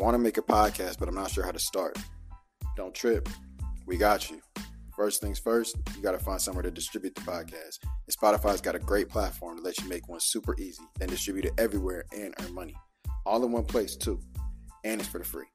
want to make a podcast, but I'm not sure how to start. Don't trip. We got you. First things first, you got to find somewhere to distribute the podcast. And Spotify's got a great platform to let you make one super easy, then distribute it everywhere and earn money. All in one place, too. And it's for the free.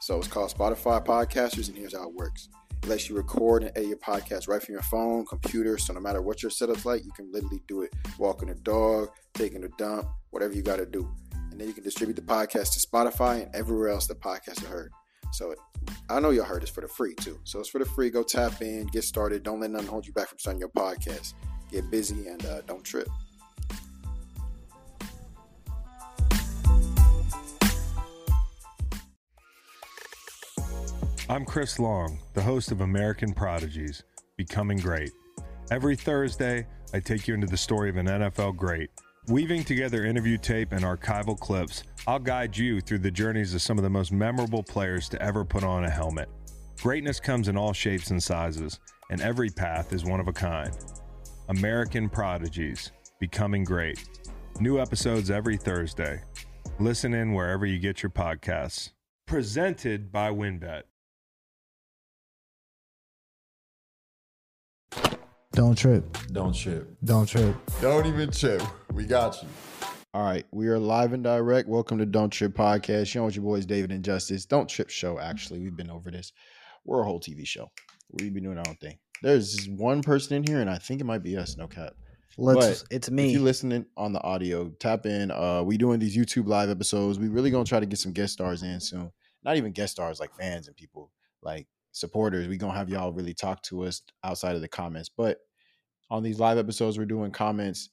So it's called Spotify Podcasters, and here's how it works. It lets you record and edit your podcast right from your phone, computer. So no matter what your setup's like, you can literally do it walking a dog, taking a dump, whatever you got to do. And then you can distribute the podcast to Spotify and everywhere else the podcast is heard. So I know y'all heard it's for the free too. So it's for the free. Go tap in, get started. Don't let nothing hold you back from starting your podcast. Get busy and uh, don't trip. I'm Chris Long, the host of American Prodigies Becoming Great. Every Thursday, I take you into the story of an NFL great. Weaving together interview tape and archival clips, I'll guide you through the journeys of some of the most memorable players to ever put on a helmet. Greatness comes in all shapes and sizes, and every path is one of a kind. American Prodigies Becoming Great. New episodes every Thursday. Listen in wherever you get your podcasts. Presented by WynnBET. Don't trip. Don't trip. Don't trip. Don't even trip. We got you. All right, we are live and direct. Welcome to Don't Trip Podcast. You know what your boys David and Justice. Don't Trip Show, actually. We've been over this. We're a whole TV show. We've been doing our own thing. There's one person in here, and I think it might be us, no cap. Let's. But it's If me. you listening on the audio, tap in. Uh, we doing these YouTube live episodes. We really gonna try to get some guest stars in soon. Not even guest stars, like fans and people, like supporters. We gonna have y'all really talk to us outside of the comments. But on these live episodes, we're doing comments.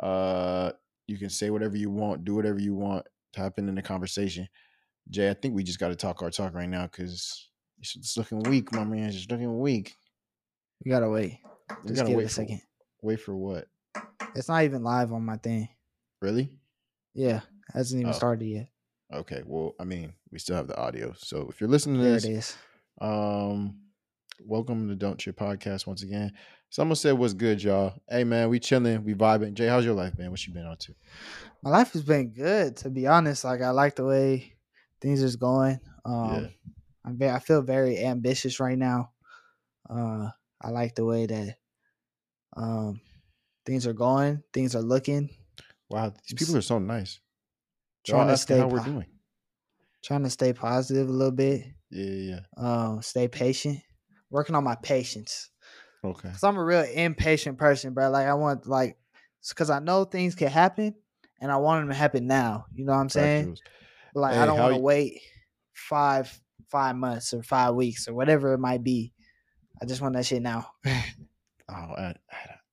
Uh, you can say whatever you want, do whatever you want, tap in in the conversation. Jay, I think we just got to talk our talk right now because it's looking weak, my man. It's just looking weak. we gotta wait. We Just gotta give wait it a for- second. Wait for what? It's not even live on my thing. Really? Yeah, hasn't even Oh. started yet. Okay. Well, I mean, we still have the audio. So if you're listening to There this, it is. Um, welcome to Don't Trip Podcast once again. Someone said, "What's good, y'all?" Hey, man, we chilling, we vibing. Jay, how's your life, man? What you been on to? My life has been good, to be honest. Like I like the way things is going. Um, Yeah. I'm very, I feel very ambitious right now. Uh, I like the way that um things are going, things are looking. Wow, these people are so nice. They're Trying to stay how we're doing. Trying to stay positive a little bit. Yeah, yeah, Um, stay patient. Working on my patience. Okay. Cause I'm a real impatient person, bro. Like I want like, cause I know things can happen, and I want them to happen now. You know what I'm saying? But like Hey, I don't want to y- wait five five months or five weeks or whatever it might be. I just want that shit now. Oh, I,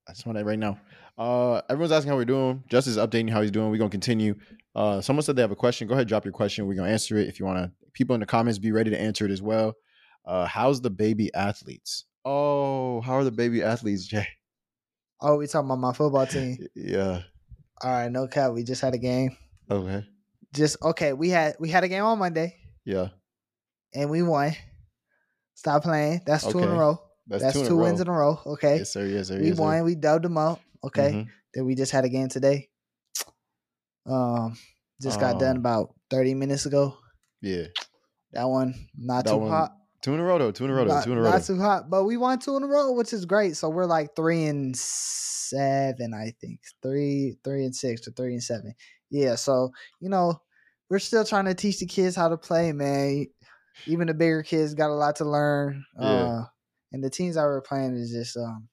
I just want that right now. Uh, everyone's asking how we're doing. Justice updating how he's doing. We're gonna continue. Uh, someone said they have a question. Go ahead, drop your question. We're gonna answer it. If you wanna, people in the comments be ready to answer it as well. Uh, how's the baby athletes? Oh, how are the baby athletes, Jay? oh, we talking about my football team. Yeah. All right, no cap. We just had a game. Okay. Just okay. We had we had a game on Monday Yeah. and we won. Stop playing. That's two in a row. That's, That's, two, two, in wins row. in a row. Okay. Yes, sir. Yes, sir. we yes, sir. won. We dubbed them up. Okay. Mhm. Then we just had a game today. Um, just got done Um, about thirty minutes ago. Yeah. That one not That too one, hot. Two in a row, though. Two in a row, though. Two in a row. not too hot, but we won two in a row, which is great. So we're like three and seven, I think. Three, three and six, or three and seven. Yeah. So you know, we're still trying to teach the kids how to play, man. Even the bigger kids got a lot to learn. Yeah. Uh, and the teams that we're playing is just um,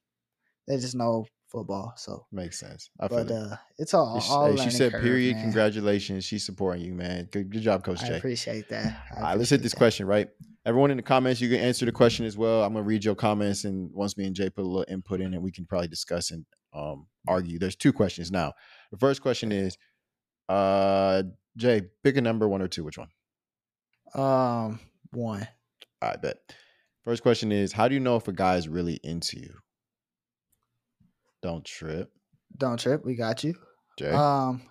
they just know football. So, Makes sense. I feel but it. uh, it's all. She- all hey, she said, curve, period. man. Congratulations. She's supporting you, man. Good, good job, Coach I Jay. appreciate that. I All right, let's hit this that. question, right? Everyone in the comments, you can answer the question as well. I'm gonna read your comments, and once me and Jay put a little input in and we can probably discuss and um, argue. There's two questions now. The first question is, uh, Jay, pick a number one or two. Which one? Um, one. I bet. First question is, how do you know if a guy is really into you? Don't trip, Don't trip. We got you. Jay. Um,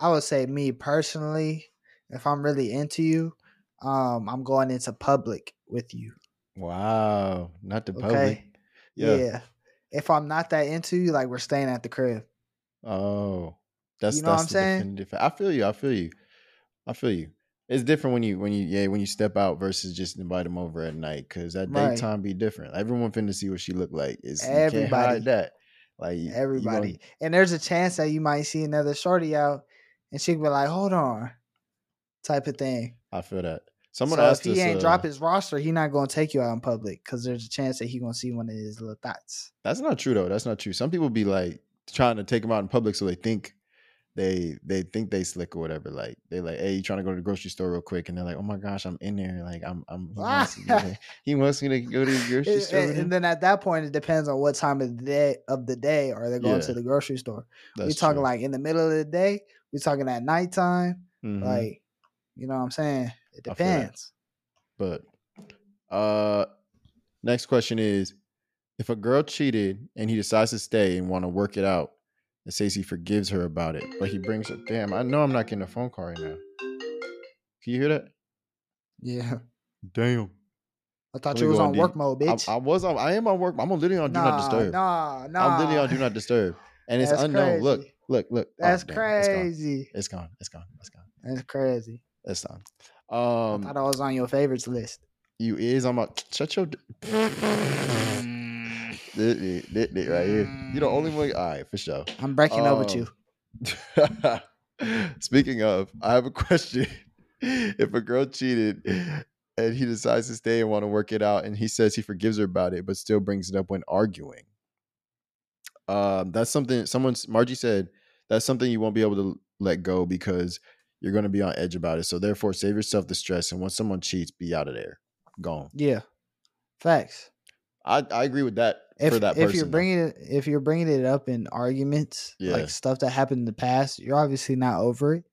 I would say me personally, if I'm really into you, um, I'm going into public with you. wow, not the Okay. public. Yeah. Yeah. If I'm not that into you, like we're staying at the crib. Oh, that's You know what that's I'm the saying? definitive. I feel you. I feel you. I feel you. It's different when you when you yeah when you step out versus just invite them over at night because at Right. daytime be different. Everyone finna see what she look like. It's Everybody. that. Like you- you Everybody. And there's a chance that you might see another shorty out and she could be like, hold on, type of thing. I feel that. Someone so asked if he ain't uh, drop his roster, he not gonna take you out in public because there's a chance that he gonna see one of his little thoughts. That's not true though. That's not true. Some people be like trying to take him out in public so they think they they think they slick or whatever. Like they like, hey, you trying to go to the grocery store real quick, and they're like, oh my gosh, I'm in there. Like I'm I'm he wants, me, he wants me to go to the grocery store. and- and then at that point, it depends on what time of the day of the day are they going Yeah. to the grocery store. we talking true. like in the middle of the day. We talking at nighttime. Mhm. Like, you know what I'm saying? It I feel that. depends. But uh next question is if a girl cheated and he decides to stay and want to work it out and says he forgives her about it, but he brings up damn, I know I'm not getting a phone call right now. Can you hear that? Yeah. Damn. I thought you was on on work mode, bitch. I was on I am on work. I'm on literally on do not disturb. Nah, nah. I'm literally on do not disturb. And it's That's unknown. Look, crazy. look, look. Oh, That's damn, it's gone. crazy. It's gone. It's gone. It's gone. That's crazy. It's gone. I Um thought I was on your favorites list. you is I'm a shut your d- Dit- dit- dit- dit right here. You're the only one. All right, for sure. I'm breaking up with Um, you. Speaking of, I have a question. if a girl cheated and he decides to stay and want to work it out, and he says he forgives her about it, but still brings it up when arguing, um, that's something. Someone's Margie said that's something you won't be able to let go because you're going to be on edge about it. So therefore, save yourself the stress, and once someone cheats, be out of there, gone. Yeah. Facts. I I agree with that If, for that if person. you're though. bringing it if you're bringing it up in arguments Yeah. like stuff that happened in the past you're obviously not over it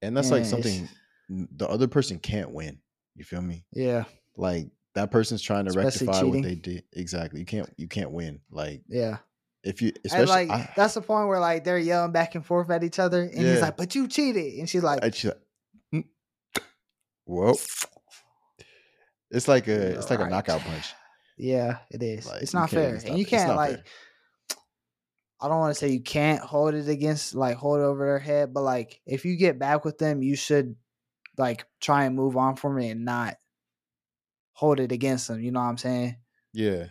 and that's like something the other person can't win. You feel me? yeah like that person's trying to Especially rectify what they did exactly you can't you can't win like yeah if you and especially like I, that's the point where like they're yelling back and forth at each other and Yeah. he's like but you cheated and she's like I just, "Mm." whoa it's like a it's like a knockout punch yeah it is Like, it's not fair and you it. Can't like fair. I don't want to say you can't hold it against like hold it over their head, but like if you get back with them, you should like try and move on from it and not hold it against them. You know what I'm saying? yeah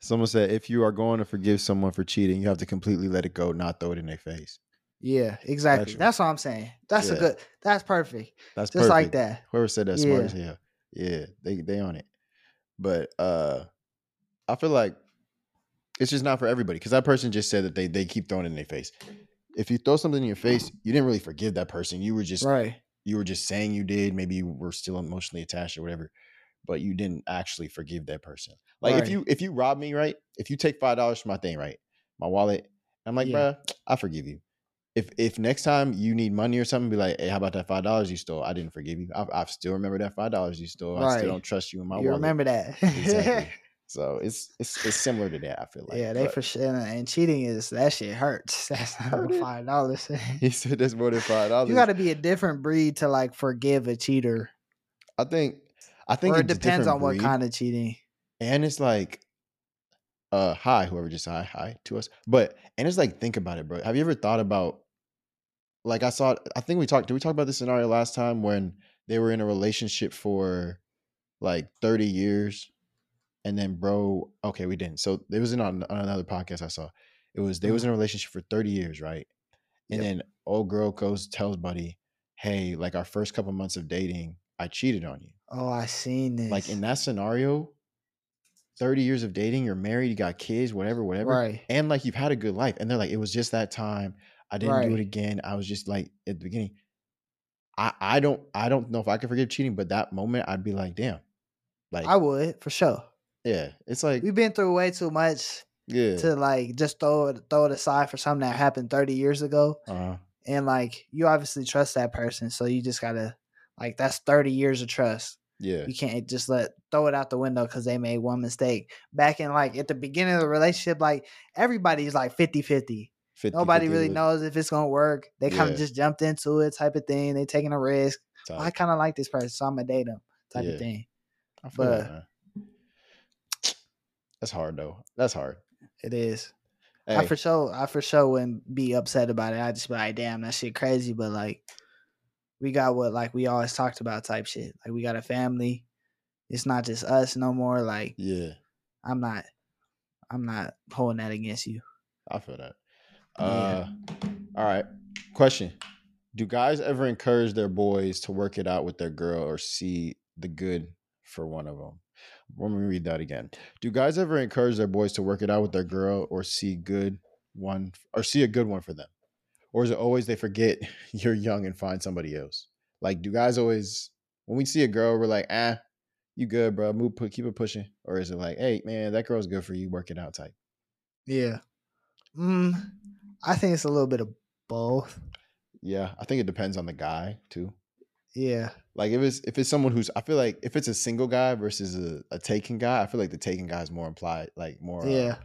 someone said if you are going to forgive someone for cheating you have to completely let it go not throw it in their face Yeah, exactly. Gotcha. That's what I'm saying. That's a good. That's perfect. that's Just like that. whoever said that smart Yeah. as hell yeah they they on it but uh i feel like it's just not for everybody because that person just said that they they keep throwing it in their face if you throw something in your face you didn't really forgive that person you were just Right. you were just saying you did maybe you were still emotionally attached or whatever but you didn't actually forgive that person like if you if you rob me right if you take five dollars from my thing right my wallet i'm like Yeah. bruh i forgive you if if next time you need money or something be like hey how about that five dollars you stole i didn't forgive you i, I still remember that five dollars you stole i still don't trust you in my wallet. you wallet remember that? exactly so it's it's it's similar to that i feel like yeah, they But for sure. And cheating is that shit hurts. That's not five dollars. he said that's more than five dollars you got to be a different breed to like forgive a cheater. i think i think or it depends on what kind of cheating. and it's like uh hi whoever just hi hi to us but and it's like think about it bro have you ever thought about like i saw i think we talked did we talk about this scenario last time when they were in a relationship for like 30 years and then bro okay we didn't so it was in on, on another podcast i saw it was they was in a relationship for 30 years right and Yep. then old girl goes tells buddy hey like our first couple months of dating i cheated on you Oh, I seen this. like in that scenario 30 years of dating you're married you got kids whatever whatever right. and like you've had a good life and they're like it was just that time i didn't do it again i was just like at the beginning i i don't i don't know if i could forgive cheating but that moment i'd be like damn like I would for sure. yeah it's like We've been through way too much yeah to like just throw it throw it aside for something that happened 30 years ago. uh And like you obviously trust that person, so you just gotta like that's 30 years of trust. yeah You can't just let throw it out the window because they made one mistake. Back in like at the beginning of the relationship, like everybody's like 50 50. 50, Nobody 50 really knows if it's gonna work. They kind Yeah. of just jumped into it type of thing. They taking a risk. tough. I kind of like this person, so I'm gonna date them type Yeah. of thing. That, but- that's hard though that's hard It is. I for sure, I for sure wouldn't be upset about it. I just be like, damn, that shit crazy. But like, we got what like we always talked about type shit. Like we got a family. It's not just us no more. Like Yeah, I'm not I'm not holding that against you. I feel that. Yeah. Uh, all right. Question: Do guys ever encourage their boys to work it out with their girl or see the good for one of them? Let me read that again. Do guys ever encourage their boys to work it out with their girl or see good one or see a good one for them? Or is it always they forget you're young and find somebody else? Like, do guys always when we see a girl, we're like, ah, you good, bro? Move, put, keep it pushing. Or is it like, hey, man, that girl's good for you, work it out type? Yeah. Mm, I think it's a little bit of both. Yeah, I think it depends on the guy too. Yeah. Like if it's if it's someone who's I feel like if it's a single guy versus a, a taken guy, I feel like the taken guy is more implied, like more. uh, Yeah.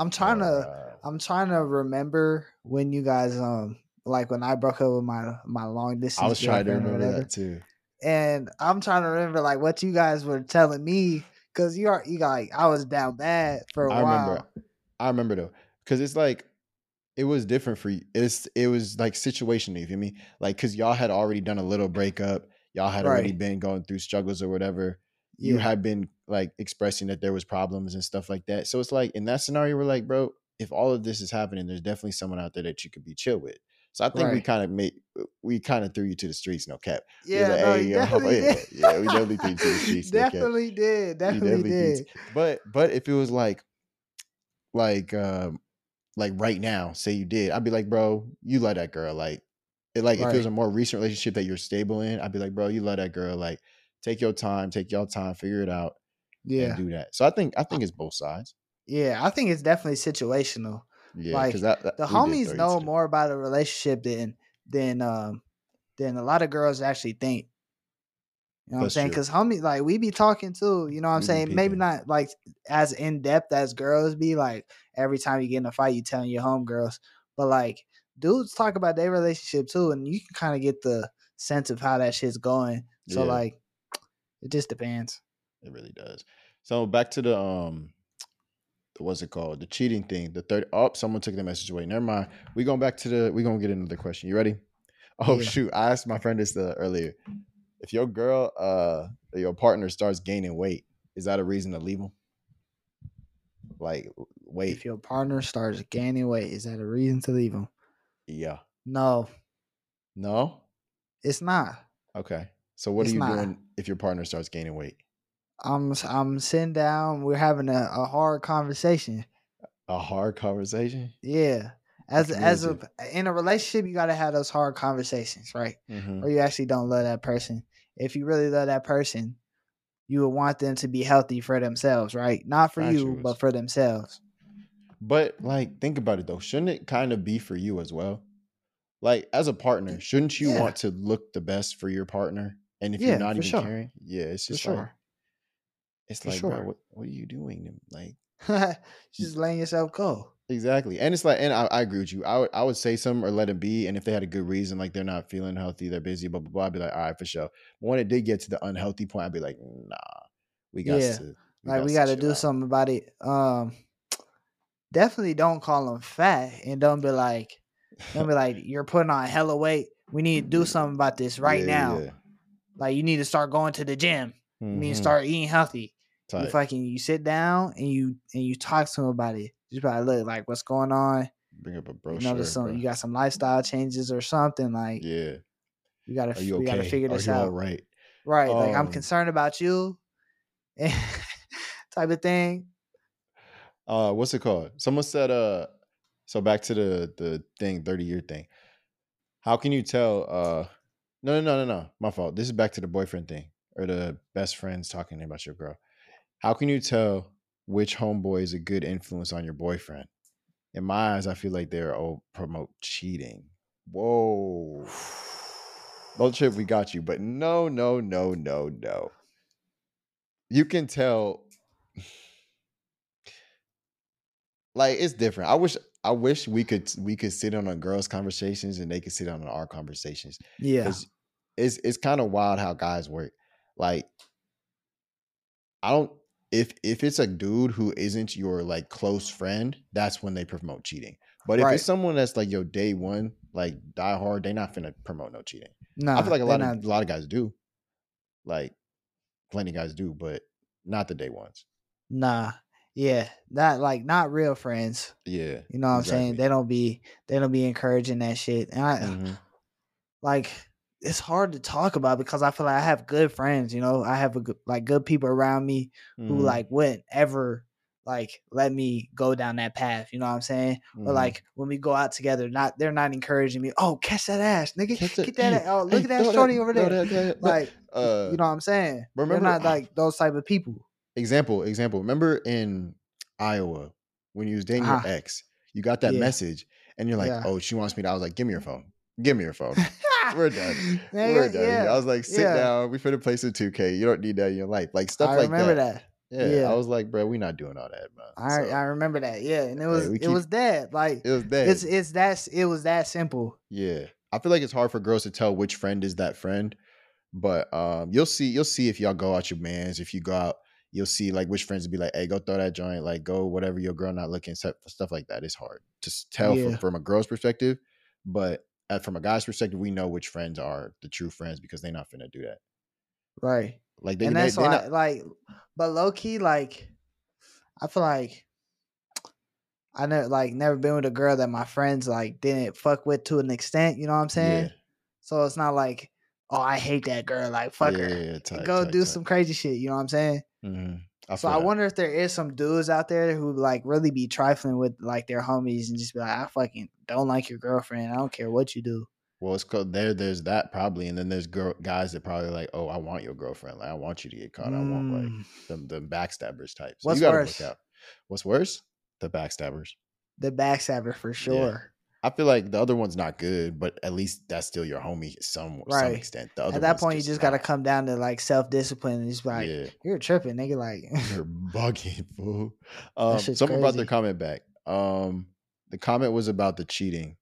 I'm trying more, to I'm trying to remember when you guys um like when I broke up with my my long distance. I was trying to remember that too. and I'm trying to remember like what you guys were telling me because you are you got like I was down bad for a I while. I remember. I remember though, because it's like it was different for you. It's it was like situational. You feel me? Like because y'all had already done a little breakup. Y'all had already been going through struggles or whatever. You Yeah. had been like expressing that there was problems and stuff like that. So it's like in that scenario, we're like, bro, if all of this is happening, there's definitely someone out there that you could be chill with. So I think we kind of made we kind of threw you to the streets, no cap. Yeah, like, no, "Hey, yo, definitely yeah, did. yeah, we definitely threw you to the streets, no definitely did. You Definitely, threw did. to- But but if it was like like um like right now, say you did, I'd be like, bro, you love that girl like it like if it was a more recent relationship that you're stable in, I'd be like, bro, you love that girl like take your time, take your time, figure it out, Yeah, and do that. So I think I think it's both sides. yeah. I think it's definitely situational. Yeah, Like, because that, that The we did throw homies know more about a relationship than than um than a lot of girls actually think. You know what I'm saying? Because homie, like we be talking too. You know what I'm We saying? Maybe not like as in depth as girls be. Like every time you get in a fight, you telling your homegirls. But like dudes talk about their relationship too, and you can kind of get the sense of how that shit's going. So Yeah. like, it just depends. It really does. So back to the um what's it called? The cheating thing. The third oh, someone took the message away. Never mind. We going back to the we gonna get another question. You ready? Oh Yeah. shoot. I asked my friend this uh, earlier. If your girl uh your partner starts gaining weight, is that a reason to leave them? Like wait. If your partner starts gaining weight, is that a reason to leave them? yeah. No, No? it's not. Okay. So what It's are you not. doing if your partner starts gaining weight? I'm I'm sitting down. We're having a, a hard conversation. A hard conversation? Yeah, as a- as a in a relationship, you gotta have those hard conversations, right? Mm-hmm. Or you actually don't love that person. If you really love that person, you would want them to be healthy for themselves, right? Not for you, but for themselves. But like, think about it though. Shouldn't it kind of be for you as well? Like, as a partner, shouldn't you Yeah. want to look the best for your partner? And if Yeah, you're not even sure. caring, yeah, it's For just like sure. it's For like, bro, what, what are you doing? Like, Just letting yourself go. exactly. And it's like, and I, I agree with you. I would, I would say something or let it be. And if they had a good reason, like they're not feeling healthy, they're busy, blah blah blah, I'd be like, all right, for sure. But when it did get to the unhealthy point, I'd be like, nah, we got Yeah. to, like we got to do out. something about it. Um, definitely don't call them fat and don't be like, don't be like, you're putting on hella weight. We need to do something about this right Yeah, now. yeah. Like you need to start going to the gym. You need to start eating healthy. You Tight. fucking you sit down and you and you talk to them about it. Just be like, look, like what's going on? Bring up a You brochure. know, some bro. you got some lifestyle changes or something. Like yeah. we gotta you we okay? gotta figure Are this you out. right? Right. Like I'm Um, concerned about you. type of thing. uh what's it called someone said uh so back to the the thing 30 year thing how can you tell uh no no no no no. My fault. This is back to the boyfriend thing or the best friends talking about your girl. How can you tell which homeboy is a good influence on your boyfriend? In my eyes i feel like they're oh promote cheating. Whoa. Don't trip we got you but no no no no no. You can tell like it's different. I wish I wish we could we could sit on a girls' conversations and they could sit on our conversations. Yeah, It's it's kind of wild how guys work. Like I don't if if it's a dude who isn't your like close friend, that's when they promote cheating. But if Right. it's someone that's like your day one, like die hard, they not finna promote no cheating. Nah, I feel like a lot not, of a lot of guys do. Like plenty of guys do, but not the day ones. nah. Yeah, not like not real friends. Yeah. You know what I'm saying? They don't be they don't be encouraging that shit. And I Mhm. like it's hard to talk about because I feel like I have good friends, you know. I have a good, like good people around me who Mhm. like wouldn't ever like let me go down that path, you know what I'm saying? Or Mhm. like when we go out together, not they're not encouraging me, "Oh, catch that ass, nigga. Catch Get that ass. Oh, look hey, at that shorty over there." that- that- that- Like, uh, you know what I'm saying? remember- they're not like those type of people. Example, example. Remember in Iowa when you was dating Uh-huh. your ex, you got that Yeah. message, and you're like, Yeah. "Oh, she wants me." to I was like, "Give me your phone. Give me your phone. We're done. We're done." yeah, I was like, "Sit yeah. down. We finna play some 2K. You don't need that in your life. Like stuff I like remember that. that. Yeah, Yeah. I was like, bro, we not doing all that, man. I So, I remember that. Yeah, and it was we it was that like it was that. it's it's that it was that simple. Yeah. I feel like it's hard for girls to tell which friend is that friend. But um you'll see you'll see if y'all go out your mans. If you go out, you'll see like which friends would be like, hey, go throw that joint, like go whatever your girl not looking, stuff, stuff like that. It's hard to tell from, Yeah. from a girl's perspective. But uh, from a guy's perspective, we know which friends are the true friends because they're not finna do that. Right. Like they, and that's they why not like but low key like I feel like I never like never been with a girl that my friends like didn't fuck with to an extent, you know what I'm saying? yeah, So it's not like, oh, I hate that girl, like fuck yeah, her. yeah, tight, Go tight, do tight. some crazy shit, you know what I'm saying? Mhm. I so I that. wonder if there is some dudes out there who like really be trifling with like their homies and just be like, I fucking don't like your girlfriend. I don't care what you do. Well, it's called there. There's that probably, and then there's girl, guys that probably like, oh, I want your girlfriend. Like, I want you to get caught. I want like Mm, them, them backstabbers type. So What's you worse? look out. What's worse? The backstabbers. the backstabber for sure. I feel like the other one's not good, but at least that's still your homie to some some extent. The other At that point, you just gotta come down to like self discipline and just be like, yeah, you're tripping, nigga. Like, you're bugging, fool. Um, someone brought their comment back. Um, the comment was about the cheating.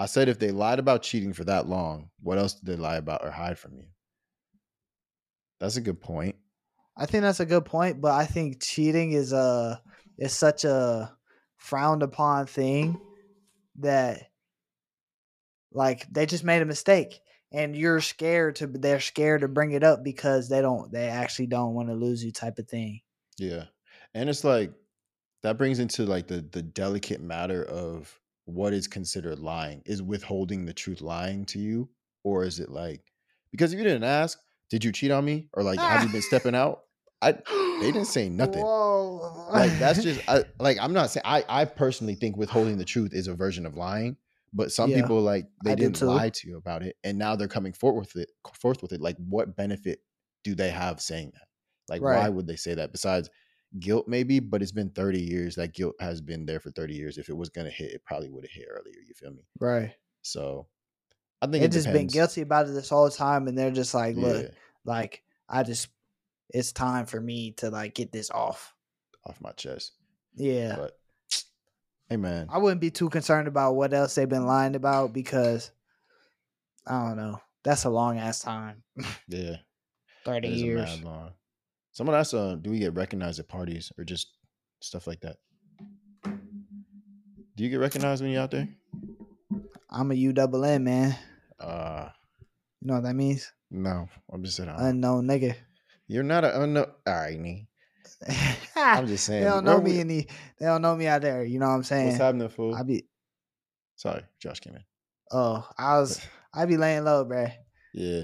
I said if they lied about cheating for that long, what else did they lie about or hide from you? That's a good point. I think that's a good point, but I think cheating is a is such a frowned upon thing that like they just made a mistake and you're scared to they're scared to bring it up because they don't they actually don't want to lose you type of thing. Yeah. And it's like that brings into like the the delicate matter of what is considered lying. Is withholding the truth lying to you? Or is it like because if you didn't ask, did you cheat on me? Or like have you been stepping out? I they didn't say nothing. Whoa. Like that's just I like I'm not saying I I personally think withholding the truth is a version of lying. But some Yeah, people like they I didn't lie to you about it, and now they're coming forth with it. Forth with it, like what benefit do they have saying that? Like, why would they say that? Besides guilt, maybe. But it's been 30 years. That guilt has been there for 30 years. If it was gonna hit, it probably would have hit earlier. You feel me? right. So, I think They it just been guilty about it this whole time and they're just like, look, Yeah, like I just it's time for me to like get this off. off my chest. Yeah. But hey, man, I wouldn't be too concerned about what else they've been lying about because I don't know. That's a long ass time. yeah, Thirty it is a years. mad long. Someone asked, uh, "Do we get recognized at parties or just stuff like that?" Do you get recognized when you're out there? I'm a double N man. Uh You know what that means? no. I'm just saying. Unknown nigga. You're not a unknown. All right, nee. I'm just saying. they don't know me we- any. They don't know me out there. You know what I'm saying? What's happening, fool? I be. Sorry, Josh came in. Oh, I was. I be laying low, bruh. Yeah,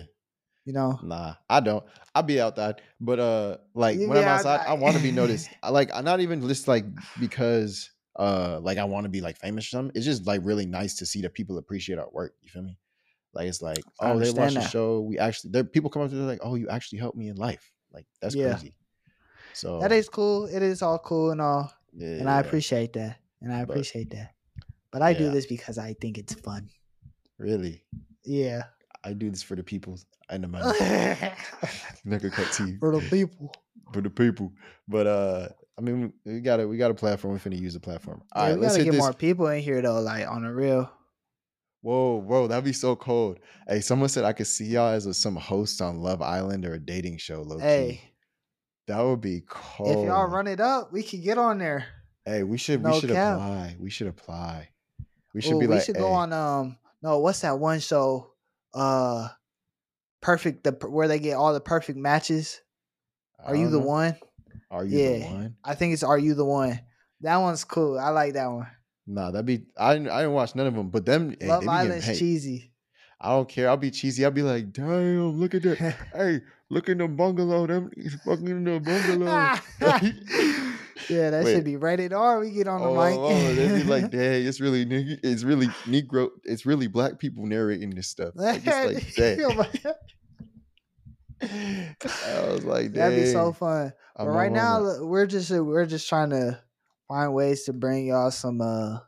You know. nah, I don't. I be out outside, but uh, like You when I'm outside, I want to be noticed. I like. I'm not even just like because uh, like I want to be like famous or something. It's just like really nice to see that people appreciate our work. You feel me? Like it's like, I oh, they watch the show. We actually, there people come up to me like, oh, you actually helped me in life. Like that's Yeah. crazy. So That is cool. It is all cool and all, yeah, and I appreciate that. And I But- appreciate that. But I do this because I think it's fun. really. Yeah. I do this for the people and the money. Nigga cut teeth. For the people. for the people. But uh I mean we got a we got a platform. We're finna use the platform. All Yeah, right, we gotta get this. more people in here though, like on the real. Whoa, whoa, that'd be so cold. Hey, someone said I could see y'all as a, some host on Love Island or a dating show. Low Hey, that would be cold. if y'all run it up, we could get on there. hey, we should we No should cap. apply. We should apply. We should Ooh, be we like, should go hey, on um no, what's that one show? uh perfect the where they get all the perfect matches. I Are you don't the know. one? Are you Yeah. the one? I think it's Are You the One. That one's cool. I like that one. Nah, that'd be. I didn't. I didn't watch none of them. But them, hey, Love Island's cheesy. I don't care. I'll be cheesy. I'll be like, damn, look at that. hey, look in the bungalow. Them he's fucking in the bungalow. yeah, that Wait. should be rated R. We get on the oh, mic. oh, they'd be like, dang, it's really it's really Negro, it's really black people narrating this stuff. Like, it's like, I was like, That'd be so fun. I'm But right now, look, we're just we're just trying to find ways to bring y'all some uh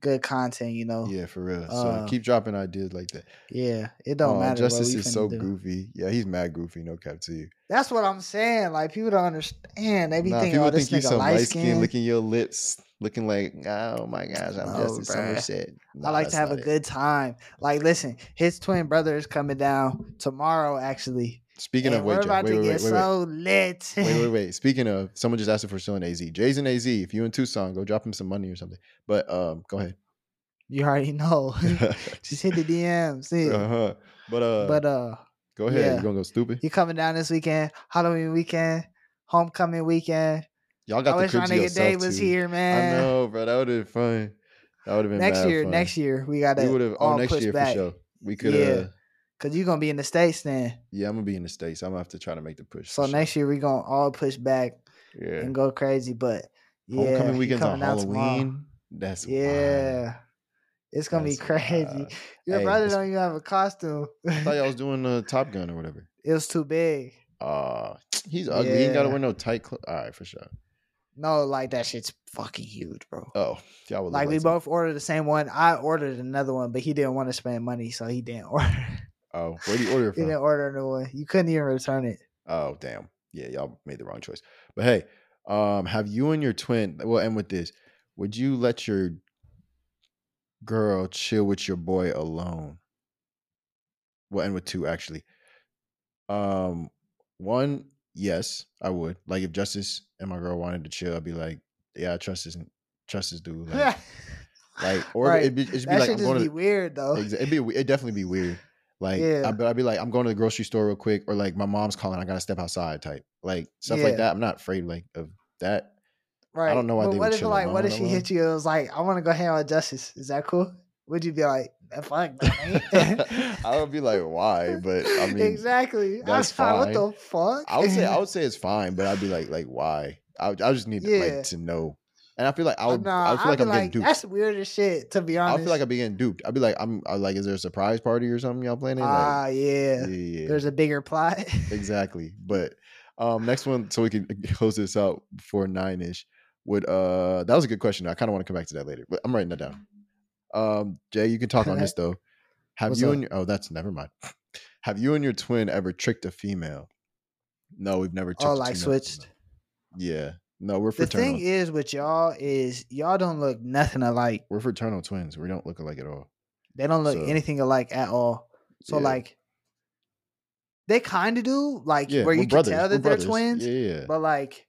good content. You know, yeah, for real. So uh, keep dropping ideas like that. yeah. It don't Oh, matter. Justice is so do. goofy. Yeah, he's mad goofy. No cap to you. That's what I'm saying. Like people don't understand. They be Nah, thinking, people oh, this think nigga some light skin, skin. licking your lips, looking like, oh my gosh, I'm No, Justice. Summerset. I like to have a it. good time. Like, listen, his twin brother is coming down tomorrow, actually. Speaking and of, wait, wait, wait, wait, wait, so lit. wait, wait, wait. Speaking of, someone just asked if we're still in AZ. Jay's in AZ. If you in Tucson, go drop him some money or something. But um, go ahead. you already know. Just hit the DM. See. uh-huh. But uh, But uh, go ahead. yeah. You gonna go stupid? he coming down this weekend, Halloween weekend, homecoming weekend. Y'all I got the DMs. I wish my nigga Dave was too. here, man. I know, bro. That would have been fun. That would have been Next year, fun. next year we got to. we would have. Oh, all next year back. for sure. We could. Yeah. uh Cause you're gonna be in the states then. Yeah, I'm gonna be in the states. I'm gonna have to try to make the push. So sure. next year we're gonna all push back yeah, and go crazy. But yeah, homecoming weekends on. Halloween. That's wild. Yeah. It's gonna That's be crazy. wild. Your Hey, brother don't even have a costume. I thought y'all was doing uh, Top Gun or whatever. it was too big. Uh he's ugly. He ain't gotta wear no tight clothes. All right, for sure. No, like that shit's fucking huge, bro. Oh, y'all would like we like both ordered the same one. I ordered another one, but he didn't want to spend money, so he didn't order. Oh, where do you order from? didn't order a new one. You couldn't even return it. Oh, damn. Yeah, y'all made the wrong choice. But hey, um, have you and your twin? We'll end with this. Would you let your girl chill with your boy alone? We'll end with two actually. Um, one, yes, I would. Like if Justice and my girl wanted to chill, I'd be like, yeah, I trust this, trust this dude. Like, like or Right. it'd be, it'd be that like should just be to. weird though. It'd be it'd definitely be weird. Like Yeah. I'd, be- I'd be like, I'm going to the grocery store real quick, or like my mom's calling, I gotta step outside type. Like stuff Yeah. like that. I'm not afraid like of that. Right. I don't know why but they what would if like what if she alone. hit you? It was like I want to go hang out with Justice. Is that cool? Would you be like, "Eh, fuck? I would be like, why? But I mean, exactly. that's I, What the fuck? I would say I would say it's fine, but I'd be like, like why? I I just need Yeah. like to know. And I feel like I would. nah, I feel I'd like I'm getting duped. That's weird as shit. To be honest, I feel like I'm be getting duped. I'd be like, I'm I, like, is there a surprise party or something y'all planning? ah Like, yeah. yeah. There's a bigger plot. exactly. But um, next one, so we can close this out before nine ish. Would uh, that was a good question. I kind of want to come back to that later, but I'm writing that down. Um, Jay, you can talk on this though. Have What's you up? and your oh, that's never mind. Have you and your twin ever tricked a female? No, we've never. Tricked oh, a like switched. Yeah, no, we're fraternal. The fraternal. thing is with y'all is y'all don't look nothing alike. we're fraternal twins. We don't look alike at all. They don't look So- anything alike at all. So Yeah. like, they kind of do like Yeah, where we're you brothers. can tell We're that they're brothers. twins. Yeah, yeah. But like,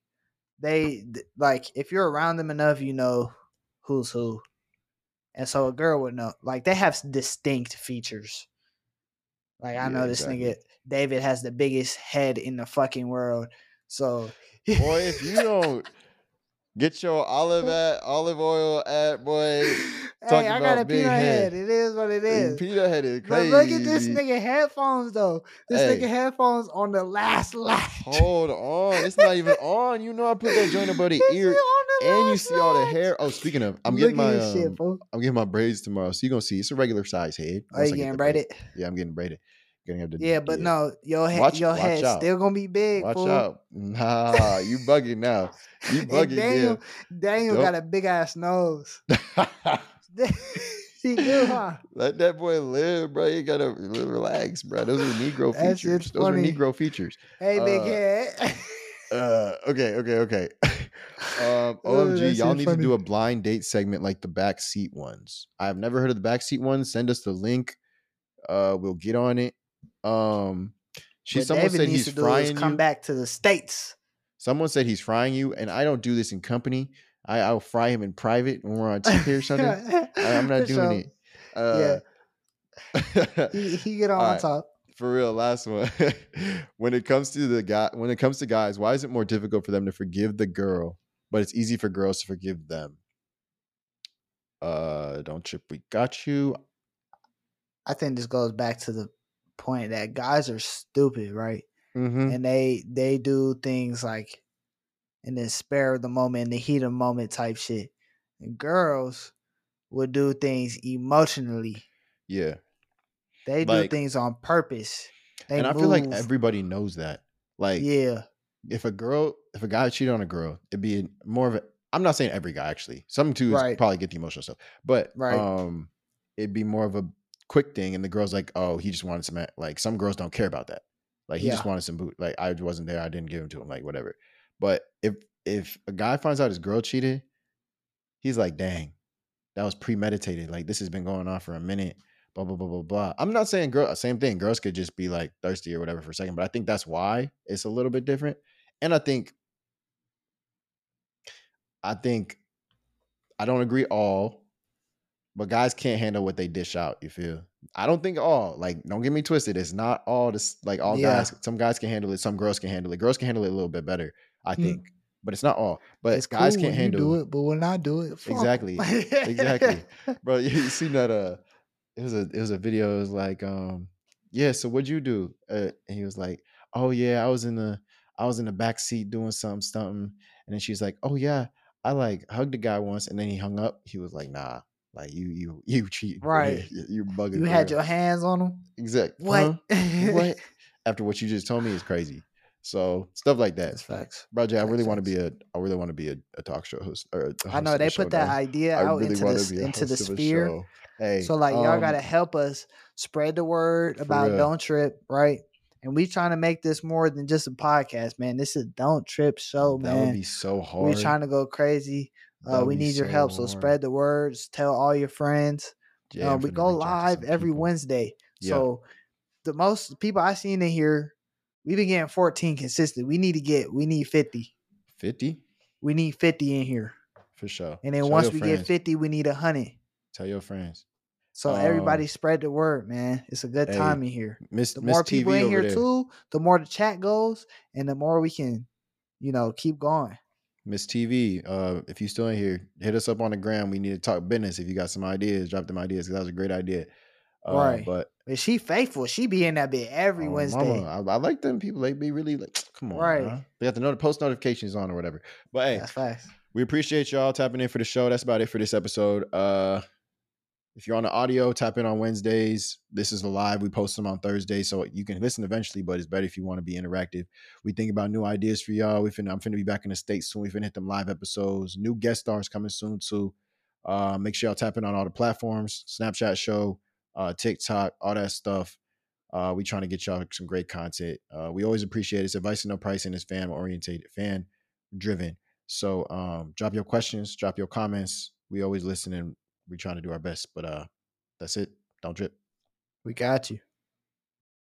they th- like if you're around them enough, you know who's who. And so a girl would know. Like they have s- distinct features. Like I Yeah, know this exactly. nigga David has the biggest head in the fucking world. So boy, if you don't get your olive at olive oil at boy, hey, I got a peanut head. head. It is what it is. Peter head is But look at this nigga headphones though. This Hey. nigga headphones on the last latch. Hold on, it's not even on. You know I put that joint about the It's ear, the and you see all the hair. Oh, speaking of, I'm Look getting my shit, um, fool. I'm getting my braids tomorrow, so you are gonna see it's a regular size head. Are you getting the braid. braided? Yeah, I'm getting braided. To Yeah, but no, your head, Watch- your head still gonna be big. Watch fool. out, nah, you bugging now. You bugging, Daniel, Daniel Don't- got a big ass nose. he do, huh? Let that boy live, bro. You gotta relax, bro. Those are Negro features. Those funny. are Negro features. Hey, big Uh, head. Uh, okay, okay, okay. um, OMG, y'all need funny. to do a blind date segment like the backseat ones. I've never heard of the backseat ones. Send us the link. Uh, we'll get on it. Um, she someone David said needs he's to do frying come you. back to the states. Someone said he's frying you, and I don't do this in company. I, I'll fry him in private when we're on TK or something. I, am not doing sure. it. Uh, he, he get on right. top. For real, last one. when it comes to the guy, when it comes to guys, why is it more difficult for them to forgive the girl, but it's easy for girls to forgive them? Uh, don't trip. We got you. I think this goes back to the point that guys are stupid, right? Mm-hmm. And they they do things like in the spare of the moment, in the heat of the moment type shit. And girls would do things emotionally. Yeah, They do things on purpose. They and I feel like everybody knows that. Like, yeah, if a girl, if a guy cheated on a girl, it'd be more of a. I'm not saying every guy actually. Some dudes Right. probably get the emotional stuff, but Right. um, it'd be more of a quick thing, and the girl's like, "Oh, he just wanted some." Like some girls don't care about that. Like he just wanted some boot. Like I wasn't there, I didn't give him to him. Like whatever. But if if a guy finds out his girl cheated, he's like, "Dang, that was premeditated. Like this has been going on for a minute." Blah blah blah blah blah. I'm not saying girl same thing. Girls could just be like thirsty or whatever for a second, but I think that's why it's a little bit different. And I think I think I don't agree all, but guys can't handle what they dish out. You feel? I don't think all. Like, don't get me twisted. It's not all this. Like all Yeah. guys. Some guys can handle it. Some girls can handle it. Girls can handle it a little bit better. I Hmm. think, but it's not all. But it's guys cool can't handle you do it, but when I do it, fuck. Exactly. Exactly. bro. You, you seen that? Uh, it was a it was a video. It was like, um, yeah. So what'd you do? Uh, and he was like, oh yeah, I was in the I was in the back seat doing something, something. And then she's like, oh yeah, I like hugged a guy once, and then he hung up. He was like, nah, like you you you cheating. Right. You, you bugging. You had real." your hands on them. Exactly. What? huh? what? After what you just told me is crazy. So stuff like that. That's facts. Bro, Jay, I really want to be a I really want to be a, a talk show host. Or a I host know they put that idea I out really into the into the host sphere. Hey, So like y'all gotta um, help us spread the word about real. Don't Trip, right? And we trying to make this more than just a podcast, man. This is Don't Trip show, man. that would be so hard. We're trying to go crazy. Uh, we need your so help, so spread the words. Tell all your friends. Yeah, Uh, we go reach out to live every people. Wednesday. Yeah. So the most people I seen in here, we've been getting 14 consistent. We need to get we need 50. Fifty We need 50 in here. for sure. And then Tell once we friends. get 50, we need a hundred. tell your friends. So Um, everybody spread the word, man. It's a good hey, time in here. Miss The Miss more TV people in here there. too, the more the chat goes, and the more we can, you know, keep going. Miss TV, uh, if you still in here, hit us up on the gram. We need to talk business. If you got some ideas, drop them ideas because that was a great idea. Uh, Right. But But she faithful. She be in that bit every oh, Wednesday. mama, I, I like them people. They be really like, come on, Right. right? They got the not- post notifications on or whatever. But hey, That's facts. we appreciate y'all tapping in for the show. That's about it for this episode. Uh if you're on the audio, tap in on Wednesdays. This is live. We post them on Thursday, so you can listen eventually. But it's better if you want to be interactive. We think about new ideas for y'all. We finna, I'm finna be back in the states soon. We finna hit them live episodes. New guest stars coming soon too. Uh, make sure y'all tap in on all the platforms, Snapchat show, uh, TikTok, all that stuff. Uh, we trying to get y'all some great content. Uh, we always appreciate it. It's advice and no pricing. It's fan oriented, fan driven. So um, drop your questions, drop your comments. We always listen and we trying to do our best. But uh, that's it. Don't drip. We got you.